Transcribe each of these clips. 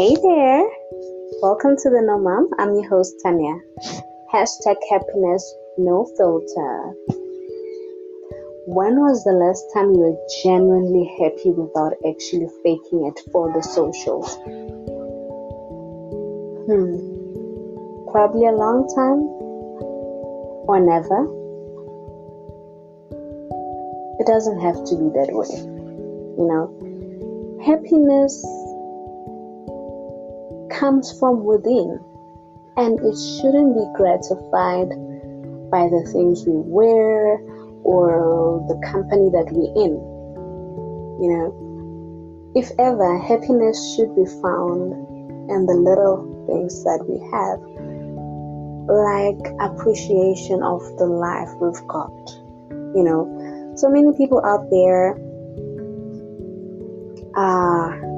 Hey there! Welcome to the No Mom. I'm your host Tanya. Hashtag happiness no filter. When was the last time you were genuinely happy without actually faking it for the socials? Hmm. Probably a long time or never. It doesn't have to be that way. You know, happiness comes from within and it shouldn't be gratified by the things we wear or the company that we're in. You know, if ever, happiness should be found in the little things that we have, like appreciation of the life we've got. You know, so many people out there are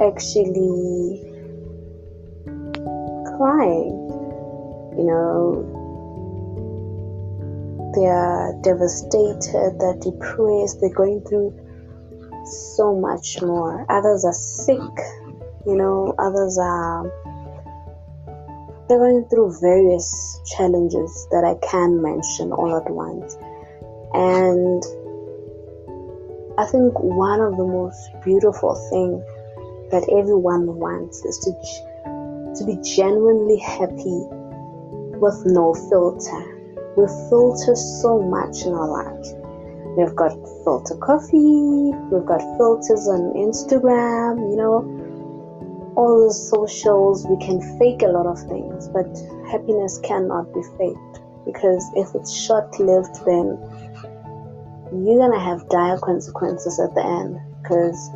actually crying. You know, they are devastated, they're depressed, they're going through so much more. Others are sick, you know, others are they're going through various challenges that I can mention all at once. And I think one of the most beautiful things that everyone wants is to to be genuinely happy with no filter. We filter so much in our lives. We've got filter coffee, we've got filters on Instagram, you know, all the socials, we can fake a lot of things, but happiness cannot be faked because if it's short lived, then you're gonna have dire consequences at the end because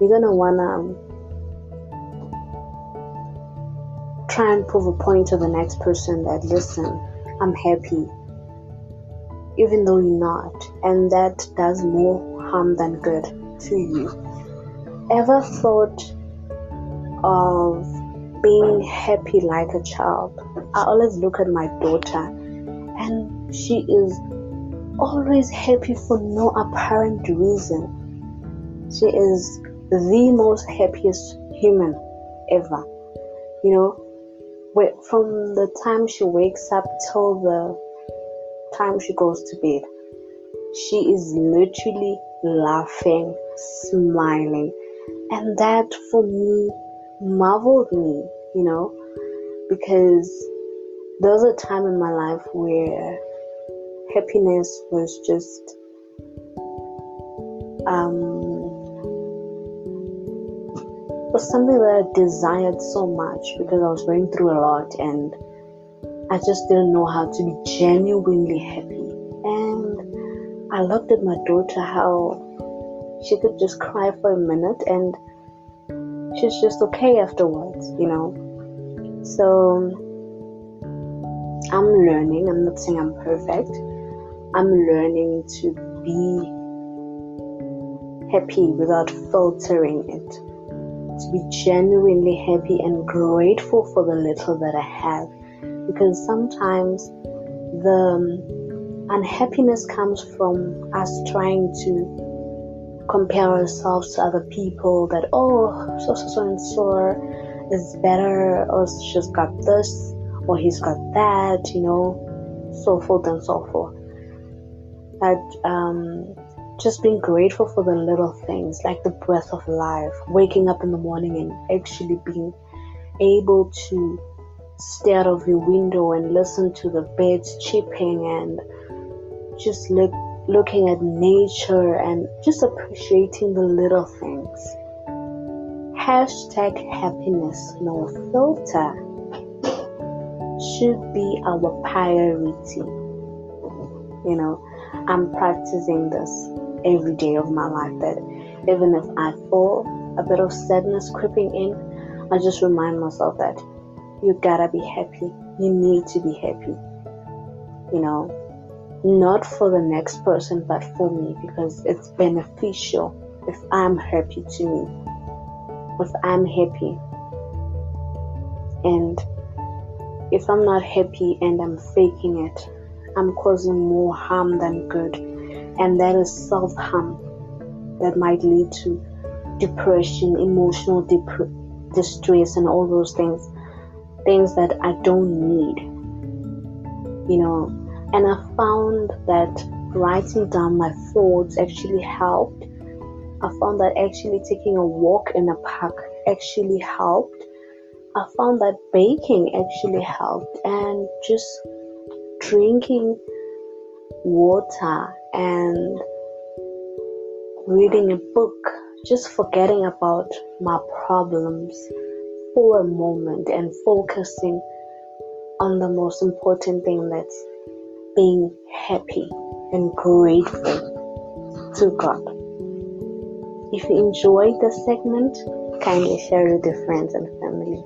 you're gonna wanna um, try and prove a point to the next person that listen, I'm happy, even though you're not, and that does more harm than good to you. Ever thought of being happy like a child? I always look at my daughter, and she is always happy for no apparent reason. She is the most happiest human ever. You know, from the time she wakes up till the time she goes to bed, she is literally laughing, smiling, and that for me marveled me, you know, because there was a time in my life where happiness was just um was something that I desired so much because I was going through a lot and I just didn't know how to be genuinely happy. And I looked at my daughter how she could just cry for a minute and she's just okay afterwards, you know. So I'm learning, I'm not saying I'm perfect. I'm learning to be happy without filtering it to be genuinely happy and grateful for the little that I have. Because sometimes the um, unhappiness comes from us trying to compare ourselves to other people that, oh, so, so, so, and so is better, or she's got this, or he's got that, you know, so forth and so forth. That, um, just being grateful for the little things like the breath of life, waking up in the morning and actually being able to stare out of your window and listen to the birds chirping and just look looking at nature and just appreciating the little things. Hashtag happiness no filter should be our priority. You know, I'm practicing this every day of my life that even if I feel a bit of sadness creeping in, I just remind myself that you gotta be happy. You need to be happy. You know, not for the next person, but for me because it's beneficial if I'm happy to me. If I'm happy. And if I'm not happy and I'm faking it, I'm causing more harm than good and that is self harm that might lead to depression, emotional dep- distress, and all those things. Things that I don't need. You know, and I found that writing down my thoughts actually helped. I found that actually taking a walk in a park actually helped. I found that baking actually helped, and just drinking water and reading a book, just forgetting about my problems for a moment and focusing on the most important thing that's being happy and grateful to God. If you enjoyed this segment, kindly share with your friends and family.